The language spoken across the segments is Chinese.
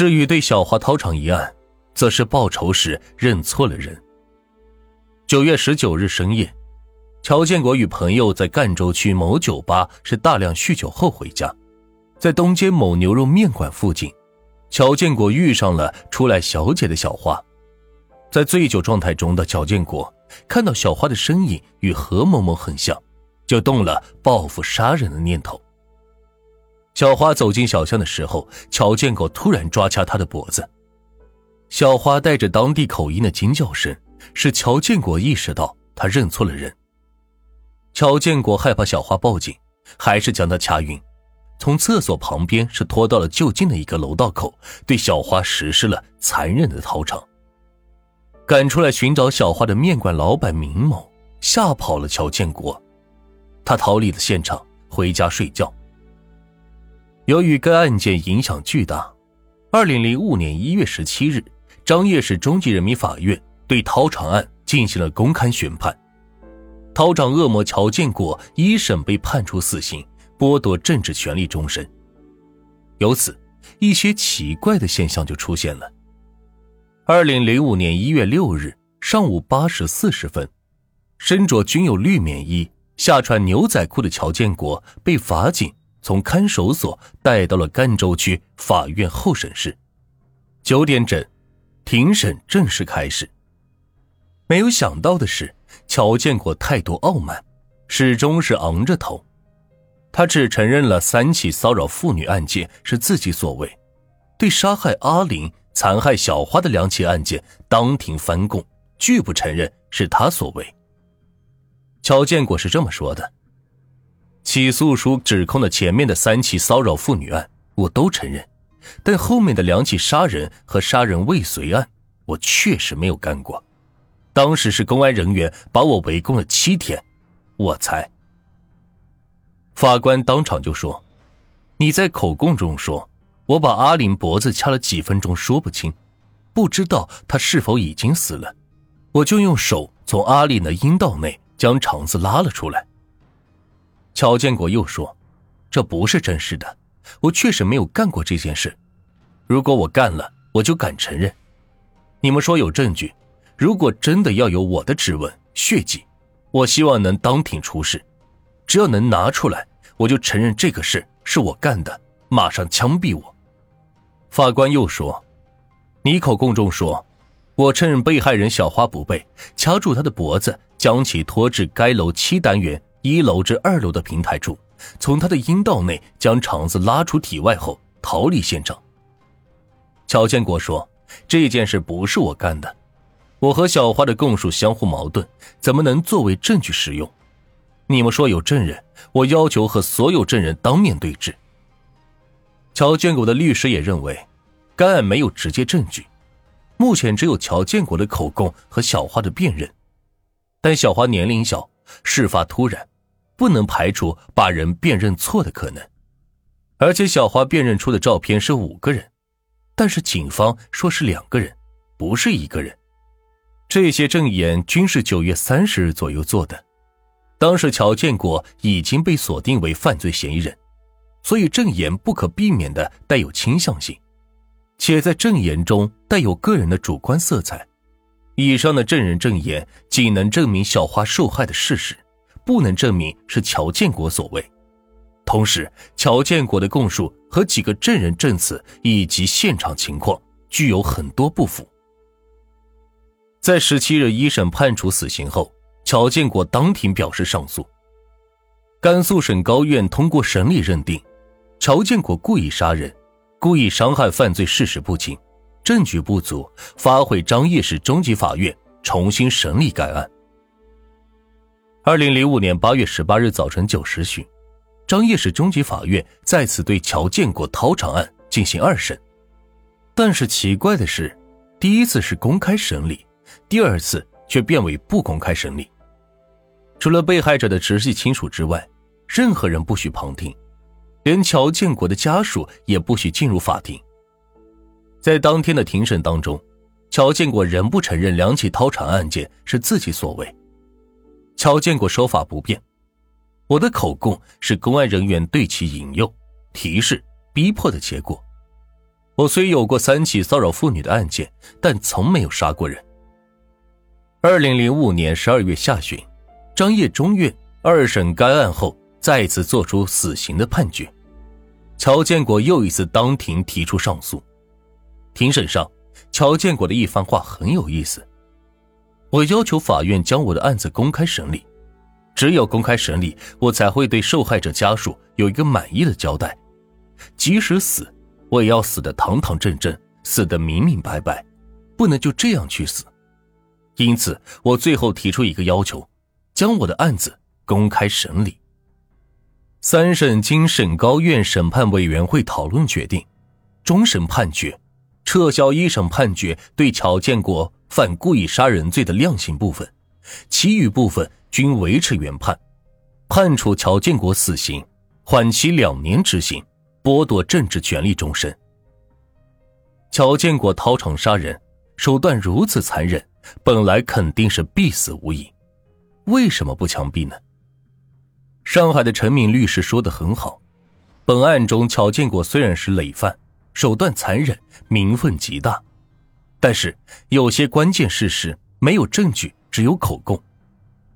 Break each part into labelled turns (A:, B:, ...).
A: 至于对小花掏场一案，则是报仇时认错了人。九月十九日深夜，乔建国与朋友在赣州区某酒吧是大量酗酒后回家，在东街某牛肉面馆附近，乔建国遇上了出来小姐的小花。在醉酒状态中的乔建国看到小花的身影与何某某很像，就动了报复杀人的念头。小花走进小巷的时候，乔建国突然抓掐她的脖子。小花带着当地口音的惊叫声，使乔建国意识到他认错了人。乔建国害怕小花报警，还是将她掐晕，从厕所旁边是拖到了就近的一个楼道口，对小花实施了残忍的掏场。赶出来寻找小花的面馆老板明某吓跑了乔建国，他逃离了现场，回家睡觉。由于该案件影响巨大，二零零五年一月十七日，张掖市中级人民法院对掏场案进行了公开宣判。掏场恶魔乔建国一审被判处死刑，剥夺政治权利终身。由此，一些奇怪的现象就出现了。二零零五年一月六日上午八时四十分，身着军有绿棉衣、下穿牛仔裤的乔建国被法警。从看守所带到了赣州区法院候审室，九点整，庭审正式开始。没有想到的是，乔建国态度傲慢，始终是昂着头。他只承认了三起骚扰妇女案件是自己所为，对杀害阿玲、残害小花的两起案件当庭翻供，拒不承认是他所为。乔建国是这么说的。起诉书指控的前面的三起骚扰妇女案，我都承认，但后面的两起杀人和杀人未遂案，我确实没有干过。当时是公安人员把我围攻了七天，我才。法官当场就说：“你在口供中说，我把阿玲脖子掐了几分钟，说不清，不知道她是否已经死了，我就用手从阿玲的阴道内将肠子拉了出来。”乔建国又说：“这不是真实的，我确实没有干过这件事。如果我干了，我就敢承认。你们说有证据，如果真的要有我的指纹、血迹，我希望能当庭出示。只要能拿出来，我就承认这个事是我干的，马上枪毙我。”法官又说：“你口供中说，我趁被害人小花不备，掐住她的脖子，将其拖至该楼七单元。”一楼至二楼的平台处，从他的阴道内将肠子拉出体外后逃离现场。乔建国说：“这件事不是我干的，我和小花的供述相互矛盾，怎么能作为证据使用？你们说有证人，我要求和所有证人当面对质。”乔建国的律师也认为，该案没有直接证据，目前只有乔建国的口供和小花的辨认，但小花年龄小，事发突然。不能排除把人辨认错的可能，而且小花辨认出的照片是五个人，但是警方说是两个人，不是一个人。这些证言均是九月三十日左右做的，当时乔建国已经被锁定为犯罪嫌疑人，所以证言不可避免的带有倾向性，且在证言中带有个人的主观色彩。以上的证人证言仅能证明小花受害的事实。不能证明是乔建国所为，同时，乔建国的供述和几个证人证词以及现场情况具有很多不符。在十七日一审判处死刑后，乔建国当庭表示上诉。甘肃省高院通过审理认定，乔建国故意杀人、故意伤害犯罪事实不清，证据不足，发回张掖市中级法院重新审理该案。二零零五年八月十八日早晨九时许，张掖市中级法院再次对乔建国掏场案进行二审，但是奇怪的是，第一次是公开审理，第二次却变为不公开审理。除了被害者的直系亲属之外，任何人不许旁听，连乔建国的家属也不许进入法庭。在当天的庭审当中，乔建国仍不承认两起掏场案件是自己所为。乔建国说法不变，我的口供是公安人员对其引诱、提示、逼迫的结果。我虽有过三起骚扰妇女的案件，但从没有杀过人。二零零五年十二月下旬，张掖中院二审该案后，再次作出死刑的判决。乔建国又一次当庭提出上诉。庭审上，乔建国的一番话很有意思。我要求法院将我的案子公开审理，只有公开审理，我才会对受害者家属有一个满意的交代。即使死，我也要死得堂堂正正，死得明明白白，不能就这样去死。因此，我最后提出一个要求，将我的案子公开审理。三审经省高院审判委员会讨论决定，终审判决撤销一审判决对乔建国犯故意杀人罪的量刑部分，其余部分均维持原判，判处乔建国死刑，缓期两年执行，剥夺政治权利终身。乔建国掏场杀人，手段如此残忍。本来肯定是必死无疑，为什么不枪毙呢？上海的陈敏律师说的很好，本案中乔建国虽然是累犯，手段残忍，名分极大，但是有些关键事实没有证据，只有口供。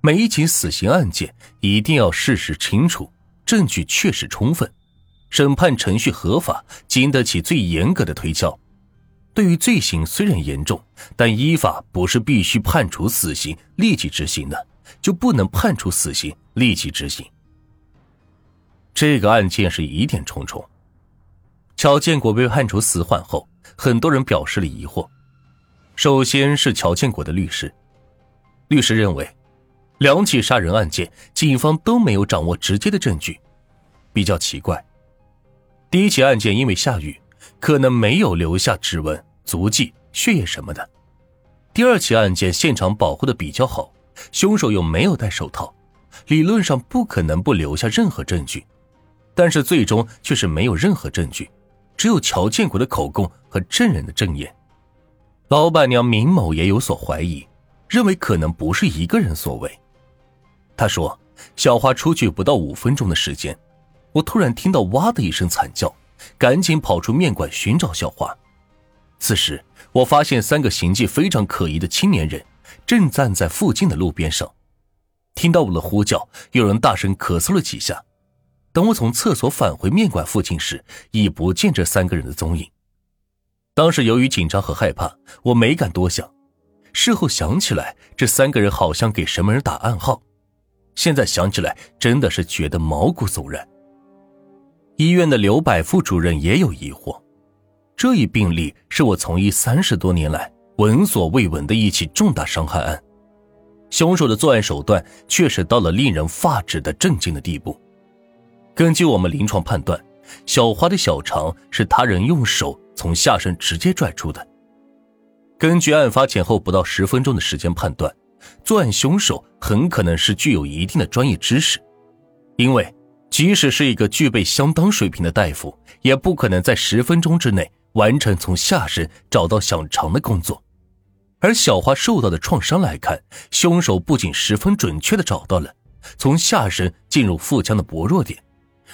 A: 每一起死刑案件一定要事实清楚，证据确实充分，审判程序合法，经得起最严格的推敲。对于罪行虽然严重，但依法不是必须判处死刑立即执行的，就不能判处死刑立即执行。这个案件是疑点重重。乔建国被判处死缓后，很多人表示了疑惑。首先是乔建国的律师，律师认为，两起杀人案件，警方都没有掌握直接的证据，比较奇怪。第一起案件因为下雨。可能没有留下指纹、足迹、血液什么的。第二起案件现场保护的比较好，凶手又没有戴手套，理论上不可能不留下任何证据。但是最终却是没有任何证据，只有乔建国的口供和证人的证言。老板娘明某也有所怀疑，认为可能不是一个人所为。她说：“小花出去不到五分钟的时间，我突然听到哇的一声惨叫。”赶紧跑出面馆寻找小花。此时，我发现三个行迹非常可疑的青年人正站在附近的路边上。听到我的呼叫，有人大声咳嗽了几下。等我从厕所返回面馆附近时，已不见这三个人的踪影。当时由于紧张和害怕，我没敢多想。事后想起来，这三个人好像给什么人打暗号。现在想起来，真的是觉得毛骨悚然。医院的刘百副主任也有疑惑，这一病例是我从医三十多年来闻所未闻的一起重大伤害案，凶手的作案手段确实到了令人发指的震惊的地步。根据我们临床判断，小花的小肠是他人用手从下身直接拽出的。根据案发前后不到十分钟的时间判断，作案凶手很可能是具有一定的专业知识，因为。即使是一个具备相当水平的大夫，也不可能在十分钟之内完成从下身找到小肠的工作。而小花受到的创伤来看，凶手不仅十分准确的找到了从下身进入腹腔的薄弱点，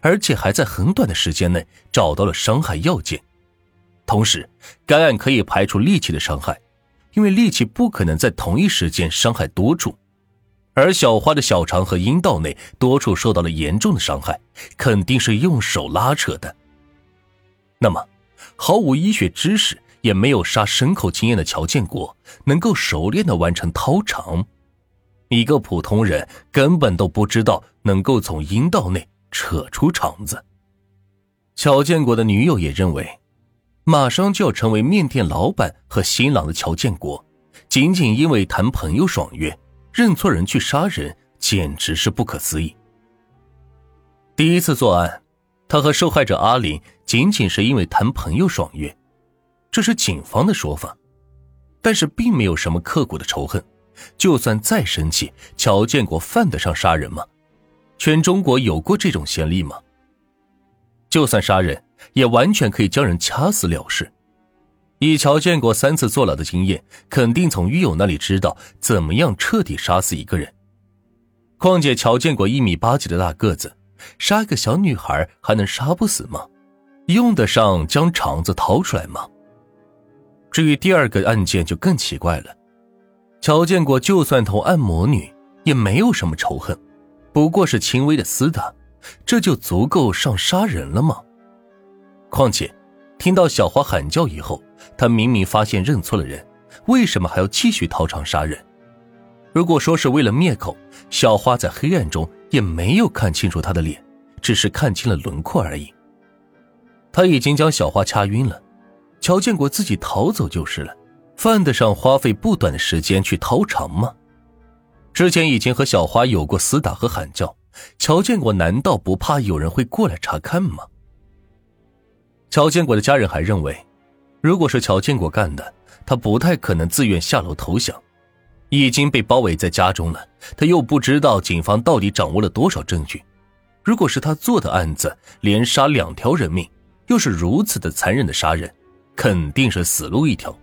A: 而且还在很短的时间内找到了伤害要件。同时，该案可以排除利器的伤害，因为利器不可能在同一时间伤害多处。而小花的小肠和阴道内多处受到了严重的伤害，肯定是用手拉扯的。那么，毫无医学知识也没有杀牲口经验的乔建国，能够熟练的完成掏肠？一个普通人根本都不知道能够从阴道内扯出肠子。乔建国的女友也认为，马上就要成为面店老板和新郎的乔建国，仅仅因为谈朋友爽约。认错人去杀人，简直是不可思议。第一次作案，他和受害者阿林仅仅是因为谈朋友爽约，这是警方的说法，但是并没有什么刻骨的仇恨。就算再生气，乔建国犯得上杀人吗？全中国有过这种先例吗？就算杀人，也完全可以将人掐死了事。以乔建国三次坐牢的经验，肯定从狱友那里知道怎么样彻底杀死一个人。况且乔建国一米八几的大个子，杀一个小女孩还能杀不死吗？用得上将肠子掏出来吗？至于第二个案件就更奇怪了，乔建国就算同按摩女也没有什么仇恨，不过是轻微的厮打，这就足够上杀人了吗？况且，听到小花喊叫以后，他明明发现认错了人，为什么还要继续掏肠杀人？如果说是为了灭口，小花在黑暗中也没有看清楚他的脸，只是看清了轮廓而已。他已经将小花掐晕了，乔建国自己逃走就是了，犯得上花费不短的时间去掏肠吗？之前已经和小花有过厮打和喊叫，乔建国难道不怕有人会过来查看吗？乔建国的家人还认为，如果是乔建国干的，他不太可能自愿下楼投降。已经被包围在家中了，他又不知道警方到底掌握了多少证据。如果是他做的案子，连杀两条人命。又是如此的残忍的杀人，肯定是死路一条。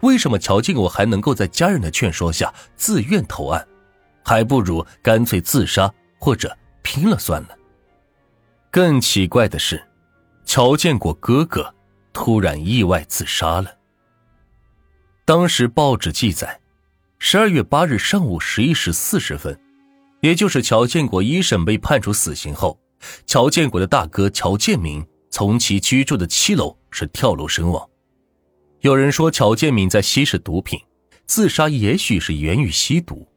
A: 为什么乔建国还能够在家人的劝说下自愿投案？还不如干脆自杀或者拼了算了。更奇怪的是，乔建国哥哥突然意外自杀了。当时报纸记载，十二月八日上午十一时四十分，也就是乔建国一审被判处死刑后，乔建国的大哥乔建明。从其居住的七楼是跳楼身亡。有人说乔建明在吸食毒品，自杀也许是源于吸毒；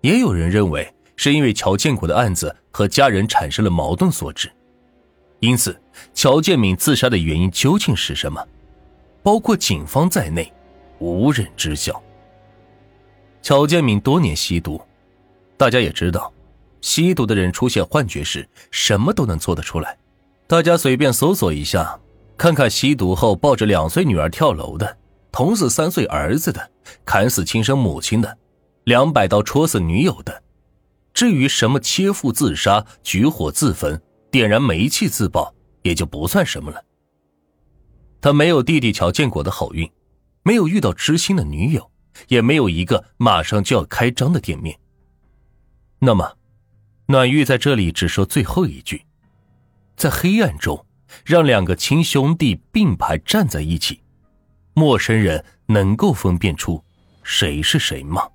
A: 也有人认为是因为乔建国的案子和家人产生了矛盾所致。因此，乔建明自杀的原因究竟是什么？包括警方在内，无人知晓。乔建明多年吸毒，大家也知道，吸毒的人出现幻觉时，什么都能做得出来。大家随便搜索一下，看看吸毒后抱着两岁女儿跳楼的，捅死三岁儿子的，砍死亲生母亲的，两百刀戳死女友的。至于什么切腹自杀、举火自焚、点燃煤气自爆，也就不算什么了。他没有弟弟乔建国的好运，没有遇到知心的女友，也没有一个马上就要开张的店面。那么，暖玉在这里只说最后一句。在黑暗中，让两个亲兄弟并排站在一起，陌生人能够分辨出谁是谁吗？